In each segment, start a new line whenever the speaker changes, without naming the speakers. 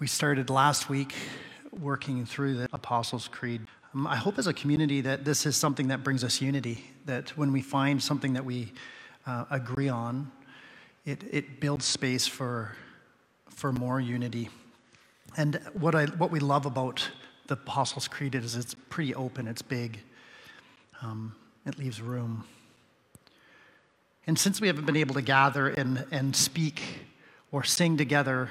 We started last week working through the Apostles' Creed. Um, I hope as a community that this is something that brings us unity, that when we find something that we uh, agree on, it, it builds space for, for more unity. And what, I, what we love about the Apostles' Creed is it's pretty open, it's big, um, it leaves room. And since we haven't been able to gather and, and speak or sing together,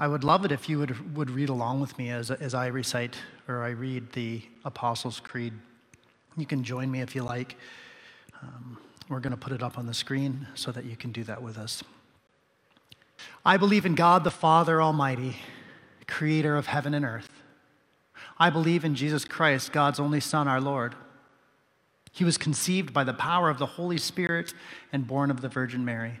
I would love it if you would, would read along with me as, as I recite or I read the Apostles' Creed. You can join me if you like. Um, we're going to put it up on the screen so that you can do that with us. I believe in God the Father Almighty, creator of heaven and earth. I believe in Jesus Christ, God's only Son, our Lord. He was conceived by the power of the Holy Spirit and born of the Virgin Mary.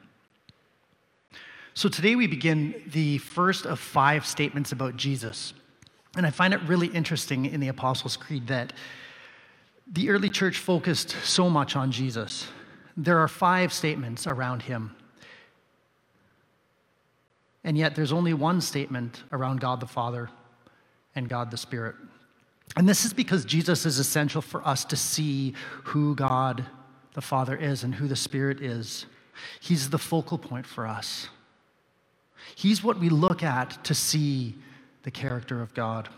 So today we begin the first of five statements about Jesus. And I find it really interesting in the Apostles' Creed that the early church focused so much on Jesus. There are five statements around him. And yet there's only one statement around God the Father and God the Spirit. And this is because Jesus is essential for us to see who God the Father is and who the Spirit is. He's the focal point for us. He's what we look at to see the character of God.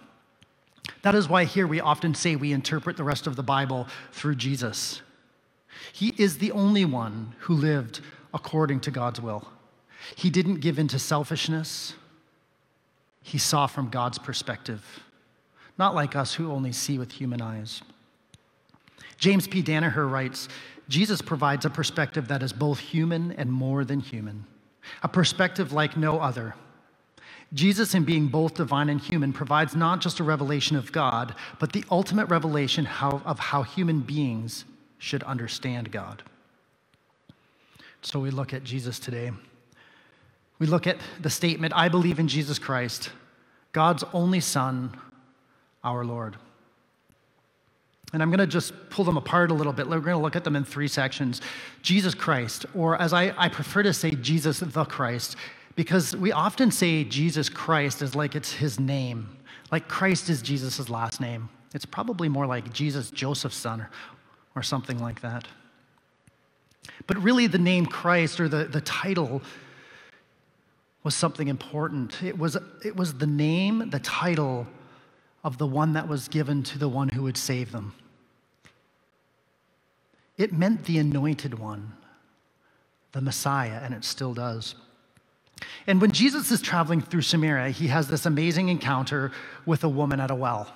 That is why here we often say we interpret the rest of the Bible through Jesus. He is the only one who lived according to God's will. He didn't give in to selfishness, he saw from God's perspective, not like us who only see with human eyes. James P. Danaher writes Jesus provides a perspective that is both human and more than human a perspective like no other. Jesus, in being both divine and human, provides not just a revelation of God, but the ultimate revelation how, of how human beings should understand God. So we look at Jesus today. We look at the statement I believe in Jesus Christ, God's only Son, our Lord. And I'm going to just pull them apart a little bit. We're going to look at them in three sections Jesus Christ, or as I, I prefer to say, Jesus the Christ, because we often say Jesus Christ as like it's his name, like Christ is Jesus' last name. It's probably more like Jesus Joseph's son or, or something like that. But really, the name Christ or the, the title was something important. It was, it was the name, the title of the one that was given to the one who would save them. It meant the anointed one, the Messiah, and it still does. And when Jesus is traveling through Samaria, he has this amazing encounter with a woman at a well.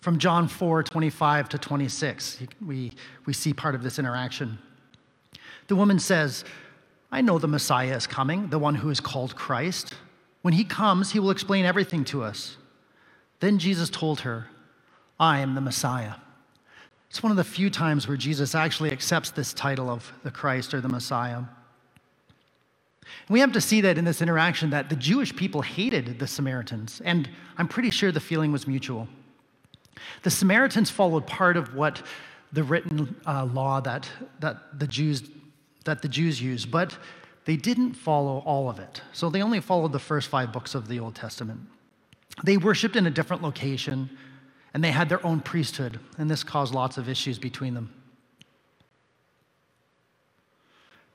From John 4 25 to 26, we, we see part of this interaction. The woman says, I know the Messiah is coming, the one who is called Christ. When he comes, he will explain everything to us. Then Jesus told her, I am the Messiah. It's one of the few times where Jesus actually accepts this title of the Christ or the Messiah. We have to see that in this interaction that the Jewish people hated the Samaritans, and I'm pretty sure the feeling was mutual. The Samaritans followed part of what the written uh, law that, that, the Jews, that the Jews used, but they didn't follow all of it. So they only followed the first five books of the Old Testament. They worshiped in a different location, and they had their own priesthood, and this caused lots of issues between them.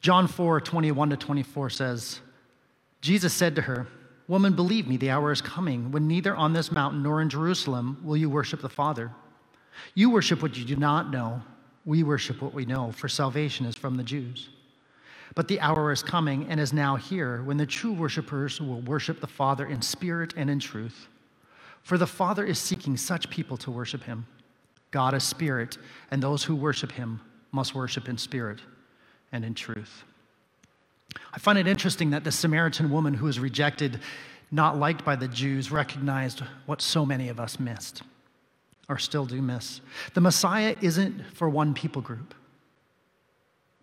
John 4 21 to 24 says, Jesus said to her, Woman, believe me, the hour is coming when neither on this mountain nor in Jerusalem will you worship the Father. You worship what you do not know. We worship what we know, for salvation is from the Jews. But the hour is coming and is now here when the true worshipers will worship the Father in spirit and in truth. For the Father is seeking such people to worship him. God is spirit, and those who worship him must worship in spirit and in truth. I find it interesting that the Samaritan woman who was rejected not liked by the Jews, recognized what so many of us missed or still do miss. The Messiah isn't for one people group,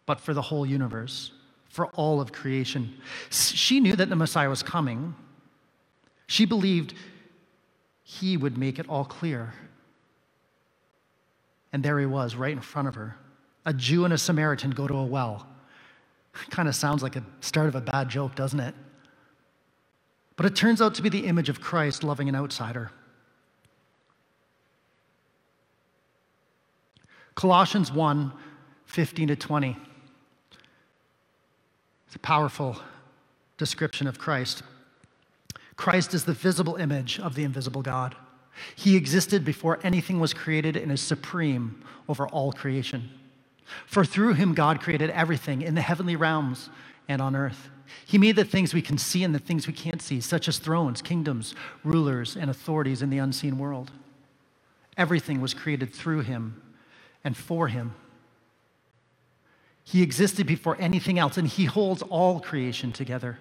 but for the whole universe, for all of creation. She knew that the Messiah was coming. She believed he would make it all clear. And there he was, right in front of her. A Jew and a Samaritan go to a well. Kind of sounds like a start of a bad joke, doesn't it? But it turns out to be the image of Christ loving an outsider. Colossians 1 15 to 20. It's a powerful description of Christ. Christ is the visible image of the invisible God. He existed before anything was created and is supreme over all creation. For through him, God created everything in the heavenly realms and on earth. He made the things we can see and the things we can't see, such as thrones, kingdoms, rulers, and authorities in the unseen world. Everything was created through him and for him. He existed before anything else, and he holds all creation together.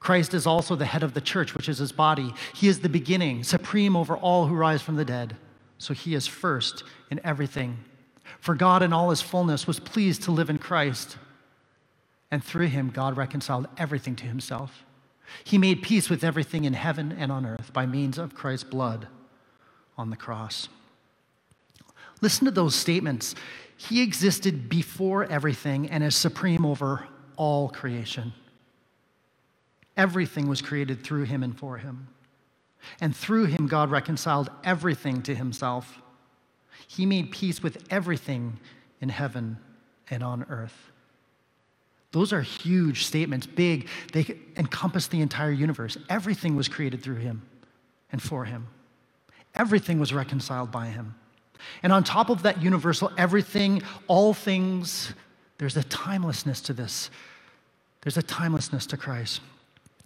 Christ is also the head of the church, which is his body. He is the beginning, supreme over all who rise from the dead. So he is first in everything. For God, in all his fullness, was pleased to live in Christ. And through him, God reconciled everything to himself. He made peace with everything in heaven and on earth by means of Christ's blood on the cross. Listen to those statements. He existed before everything and is supreme over all creation. Everything was created through him and for him. And through him, God reconciled everything to himself. He made peace with everything in heaven and on earth. Those are huge statements, big. They encompass the entire universe. Everything was created through him and for him, everything was reconciled by him. And on top of that universal everything, all things, there's a timelessness to this. There's a timelessness to Christ.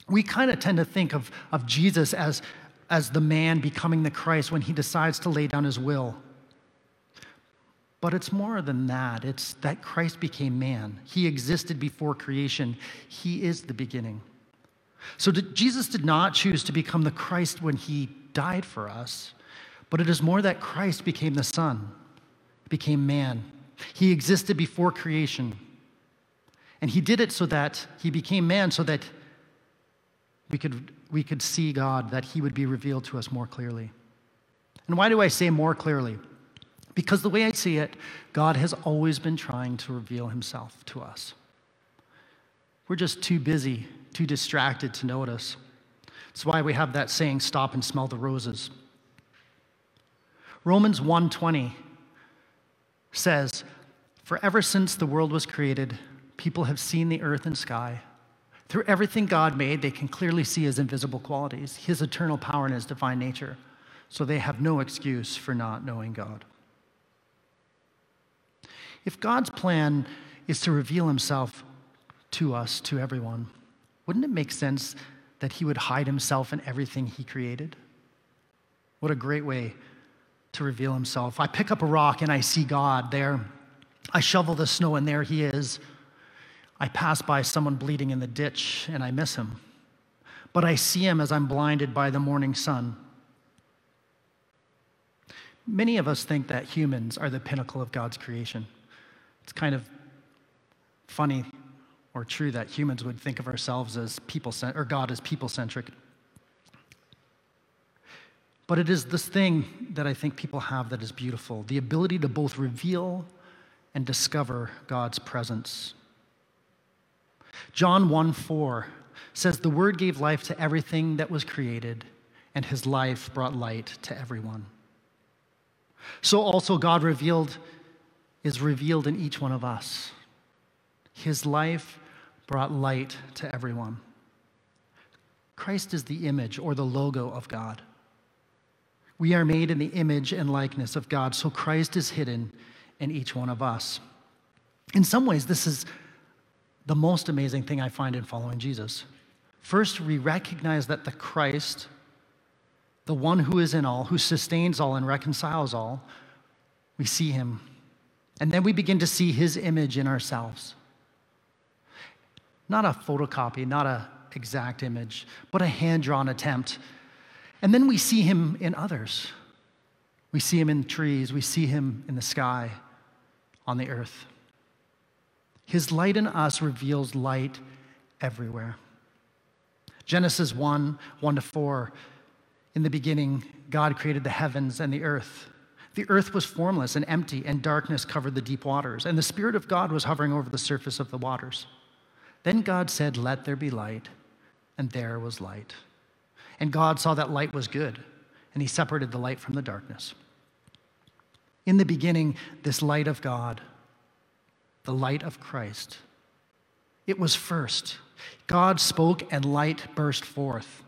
We kind of tend to think of, of Jesus as, as the man becoming the Christ when he decides to lay down his will. But it's more than that. It's that Christ became man. He existed before creation, He is the beginning. So did, Jesus did not choose to become the Christ when He died for us. But it is more that Christ became the Son, became man. He existed before creation. And he did it so that he became man, so that we could, we could see God, that he would be revealed to us more clearly. And why do I say more clearly? Because the way I see it, God has always been trying to reveal himself to us. We're just too busy, too distracted to notice. That's why we have that saying, stop and smell the roses. Romans 1:20 says, "For ever since the world was created, people have seen the earth and sky. Through everything God made, they can clearly see his invisible qualities, his eternal power and his divine nature. So they have no excuse for not knowing God." If God's plan is to reveal himself to us, to everyone, wouldn't it make sense that he would hide himself in everything he created? What a great way to reveal himself. I pick up a rock and I see God there. I shovel the snow and there he is. I pass by someone bleeding in the ditch and I miss him. But I see him as I'm blinded by the morning sun. Many of us think that humans are the pinnacle of God's creation. It's kind of funny or true that humans would think of ourselves as people or God as people centric. But it is this thing that I think people have that is beautiful the ability to both reveal and discover God's presence. John 1 4 says, The Word gave life to everything that was created, and his life brought light to everyone. So also God revealed is revealed in each one of us. His life brought light to everyone. Christ is the image or the logo of God. We are made in the image and likeness of God, so Christ is hidden in each one of us. In some ways, this is the most amazing thing I find in following Jesus. First, we recognize that the Christ, the one who is in all, who sustains all and reconciles all, we see him. And then we begin to see his image in ourselves. Not a photocopy, not an exact image, but a hand drawn attempt. And then we see him in others. We see him in trees, we see him in the sky, on the earth. His light in us reveals light everywhere. Genesis 1 1 to 4. In the beginning, God created the heavens and the earth. The earth was formless and empty, and darkness covered the deep waters, and the Spirit of God was hovering over the surface of the waters. Then God said, Let there be light, and there was light. And God saw that light was good, and he separated the light from the darkness. In the beginning, this light of God, the light of Christ, it was first. God spoke, and light burst forth.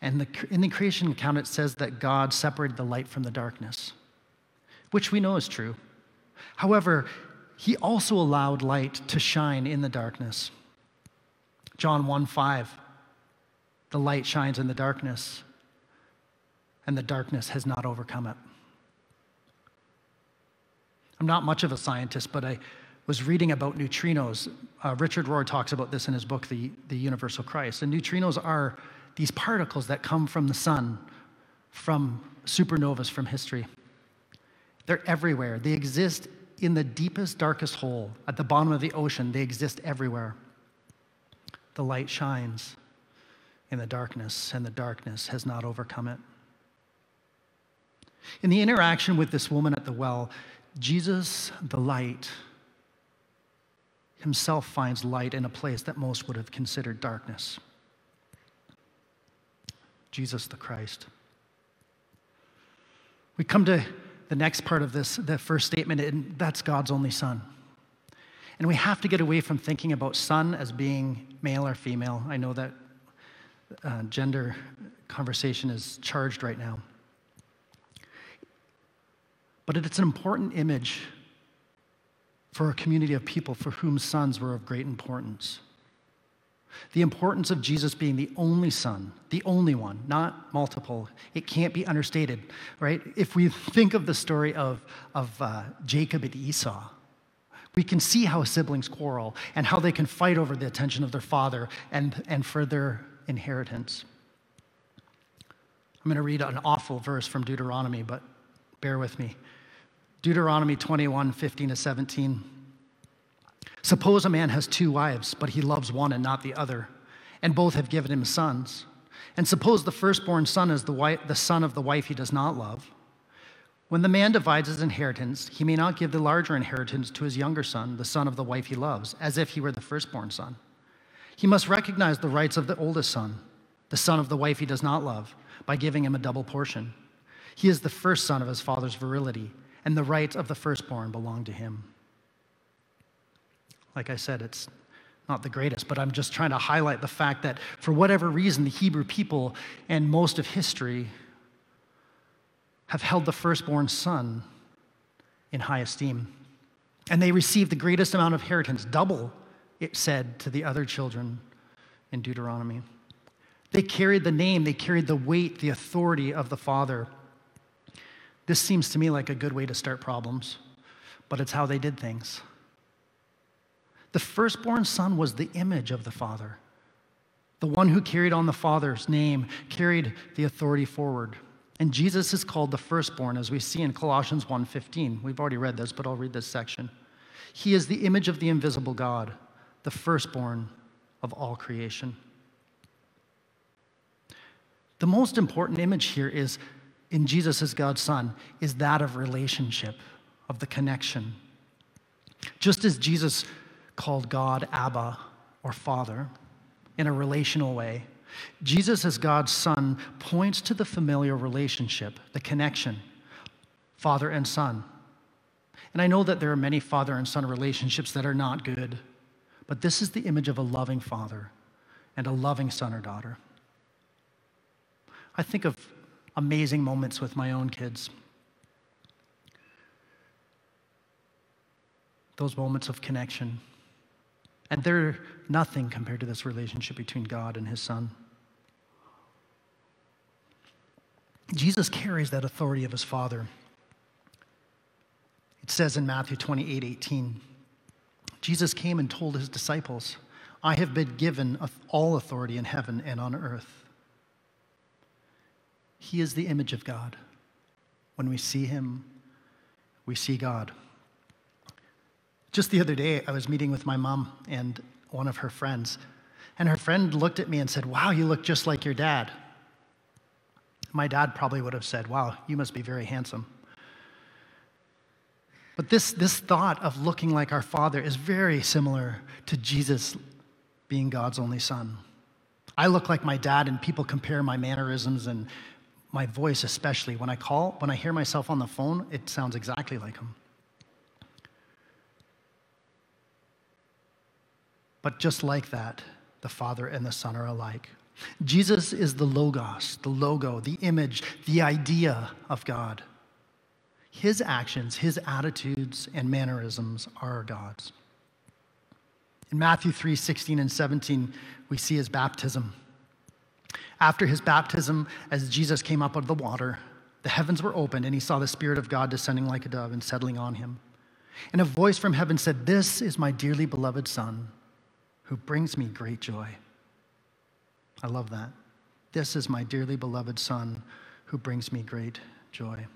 And the, in the creation account, it says that God separated the light from the darkness, which we know is true. However, he also allowed light to shine in the darkness. John 1 5, the light shines in the darkness, and the darkness has not overcome it. I'm not much of a scientist, but I was reading about neutrinos. Uh, Richard Rohr talks about this in his book, The, the Universal Christ. And neutrinos are these particles that come from the sun, from supernovas from history. They're everywhere. They exist in the deepest, darkest hole, at the bottom of the ocean. They exist everywhere. The light shines in the darkness, and the darkness has not overcome it. In the interaction with this woman at the well, Jesus, the light, himself finds light in a place that most would have considered darkness. Jesus the Christ. We come to the next part of this, the first statement, and that's God's only Son. And we have to get away from thinking about son as being male or female. I know that uh, gender conversation is charged right now. But it's an important image for a community of people for whom sons were of great importance. The importance of Jesus being the only son, the only one, not multiple, it can't be understated, right? If we think of the story of, of uh, Jacob and Esau, we can see how siblings quarrel and how they can fight over the attention of their father and, and for their inheritance. I'm going to read an awful verse from Deuteronomy, but bear with me. Deuteronomy 21 15 to 17. Suppose a man has two wives, but he loves one and not the other, and both have given him sons. And suppose the firstborn son is the, wife, the son of the wife he does not love. When the man divides his inheritance, he may not give the larger inheritance to his younger son, the son of the wife he loves, as if he were the firstborn son. He must recognize the rights of the oldest son, the son of the wife he does not love, by giving him a double portion. He is the first son of his father's virility, and the rights of the firstborn belong to him. Like I said, it's not the greatest, but I'm just trying to highlight the fact that for whatever reason, the Hebrew people and most of history have held the firstborn son in high esteem. And they received the greatest amount of inheritance, double, it said to the other children in Deuteronomy. They carried the name, they carried the weight, the authority of the Father. This seems to me like a good way to start problems, but it's how they did things. The firstborn son was the image of the Father. The one who carried on the Father's name carried the authority forward. And Jesus is called the firstborn, as we see in Colossians 1:15. We've already read this, but I'll read this section. He is the image of the invisible God, the firstborn of all creation. The most important image here is in Jesus as God's Son, is that of relationship, of the connection. Just as Jesus called God Abba or Father in a relational way, Jesus, as God's Son, points to the familiar relationship, the connection, father and son. And I know that there are many father and son relationships that are not good, but this is the image of a loving father and a loving son or daughter. I think of amazing moments with my own kids. Those moments of connection. And they're nothing compared to this relationship between God and his son. Jesus carries that authority of his Father. It says in Matthew 28 18, Jesus came and told his disciples, I have been given all authority in heaven and on earth. He is the image of God. When we see him, we see God. Just the other day, I was meeting with my mom and one of her friends, and her friend looked at me and said, Wow, you look just like your dad. My dad probably would have said, Wow, you must be very handsome. But this, this thought of looking like our Father is very similar to Jesus being God's only Son. I look like my dad, and people compare my mannerisms and my voice, especially. When I call, when I hear myself on the phone, it sounds exactly like him. But just like that, the Father and the Son are alike. Jesus is the Logos, the logo, the image, the idea of God. His actions, his attitudes, and mannerisms are God's. In Matthew 3 16 and 17, we see his baptism. After his baptism, as Jesus came up out of the water, the heavens were opened, and he saw the Spirit of God descending like a dove and settling on him. And a voice from heaven said, This is my dearly beloved Son, who brings me great joy. I love that. This is my dearly beloved Son, who brings me great joy.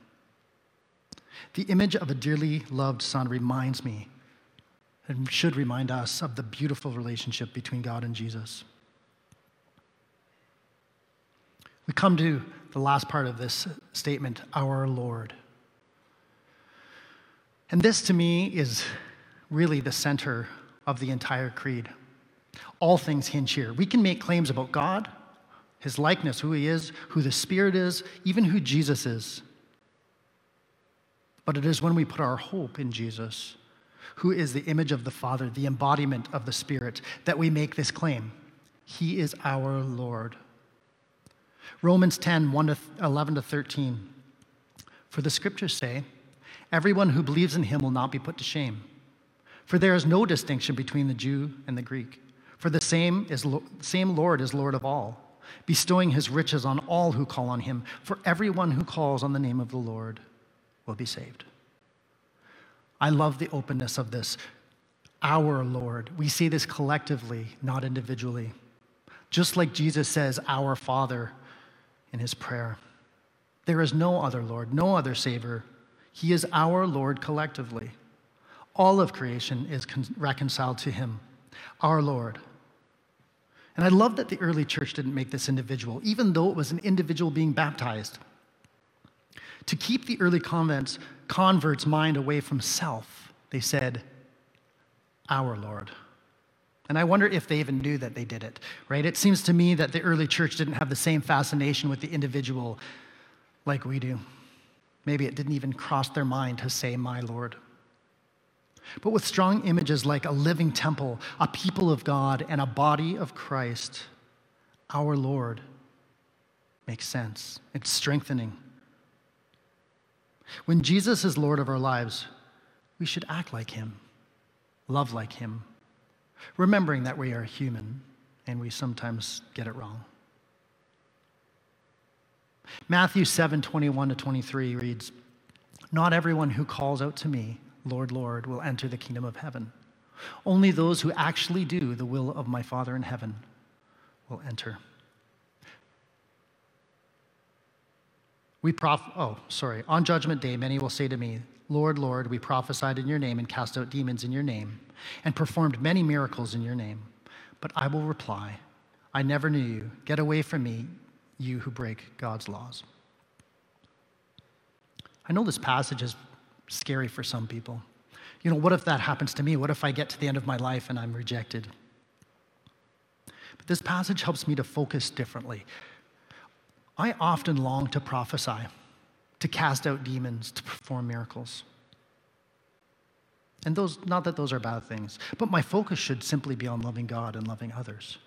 The image of a dearly loved son reminds me and should remind us of the beautiful relationship between God and Jesus. We come to the last part of this statement, our Lord. And this to me is really the center of the entire creed. All things hinge here. We can make claims about God, his likeness, who he is, who the Spirit is, even who Jesus is. But it is when we put our hope in Jesus, who is the image of the Father, the embodiment of the Spirit, that we make this claim. He is our Lord. Romans 10 1 to 11 to 13. For the scriptures say, Everyone who believes in him will not be put to shame. For there is no distinction between the Jew and the Greek. For the same, is, same Lord is Lord of all, bestowing his riches on all who call on him. For everyone who calls on the name of the Lord will be saved. I love the openness of this. Our Lord. We see this collectively, not individually. Just like Jesus says, Our Father in his prayer. There is no other Lord, no other Savior. He is our Lord collectively. All of creation is con- reconciled to him, our Lord. And I love that the early church didn't make this individual, even though it was an individual being baptized. To keep the early convents, converts' mind away from self, they said, Our Lord. And I wonder if they even knew that they did it, right? It seems to me that the early church didn't have the same fascination with the individual like we do. Maybe it didn't even cross their mind to say, My Lord. But with strong images like a living temple, a people of God, and a body of Christ, our Lord makes sense. It's strengthening. When Jesus is Lord of our lives, we should act like Him, love like Him, remembering that we are human and we sometimes get it wrong. Matthew 7 21 to 23 reads, Not everyone who calls out to me, Lord, Lord, will enter the kingdom of heaven. Only those who actually do the will of my Father in heaven will enter. We prof- oh, sorry. On judgment day, many will say to me, Lord, Lord, we prophesied in your name and cast out demons in your name and performed many miracles in your name. But I will reply, I never knew you. Get away from me, you who break God's laws. I know this passage is scary for some people. You know, what if that happens to me? What if I get to the end of my life and I'm rejected? But this passage helps me to focus differently. I often long to prophesy, to cast out demons, to perform miracles. And those, not that those are bad things, but my focus should simply be on loving God and loving others,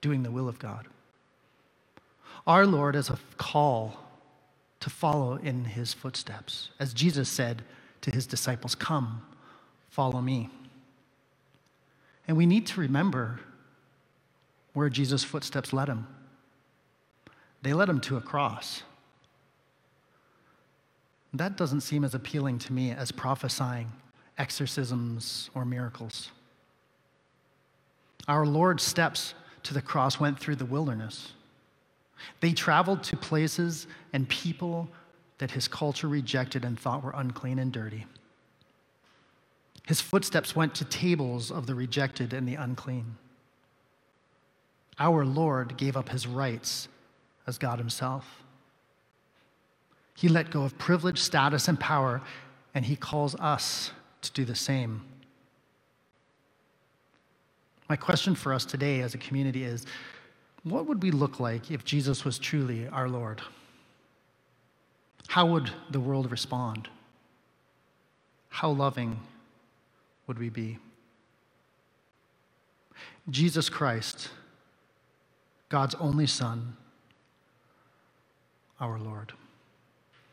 doing the will of God. Our Lord is a call to follow in his footsteps. As Jesus said to his disciples, Come, follow me. And we need to remember where Jesus' footsteps led him. They led him to a cross. That doesn't seem as appealing to me as prophesying exorcisms or miracles. Our Lord's steps to the cross went through the wilderness. They traveled to places and people that his culture rejected and thought were unclean and dirty. His footsteps went to tables of the rejected and the unclean. Our Lord gave up his rights as God himself. He let go of privilege, status, and power, and he calls us to do the same. My question for us today as a community is what would we look like if Jesus was truly our Lord? How would the world respond? How loving would we be? Jesus Christ, God's only Son, our Lord.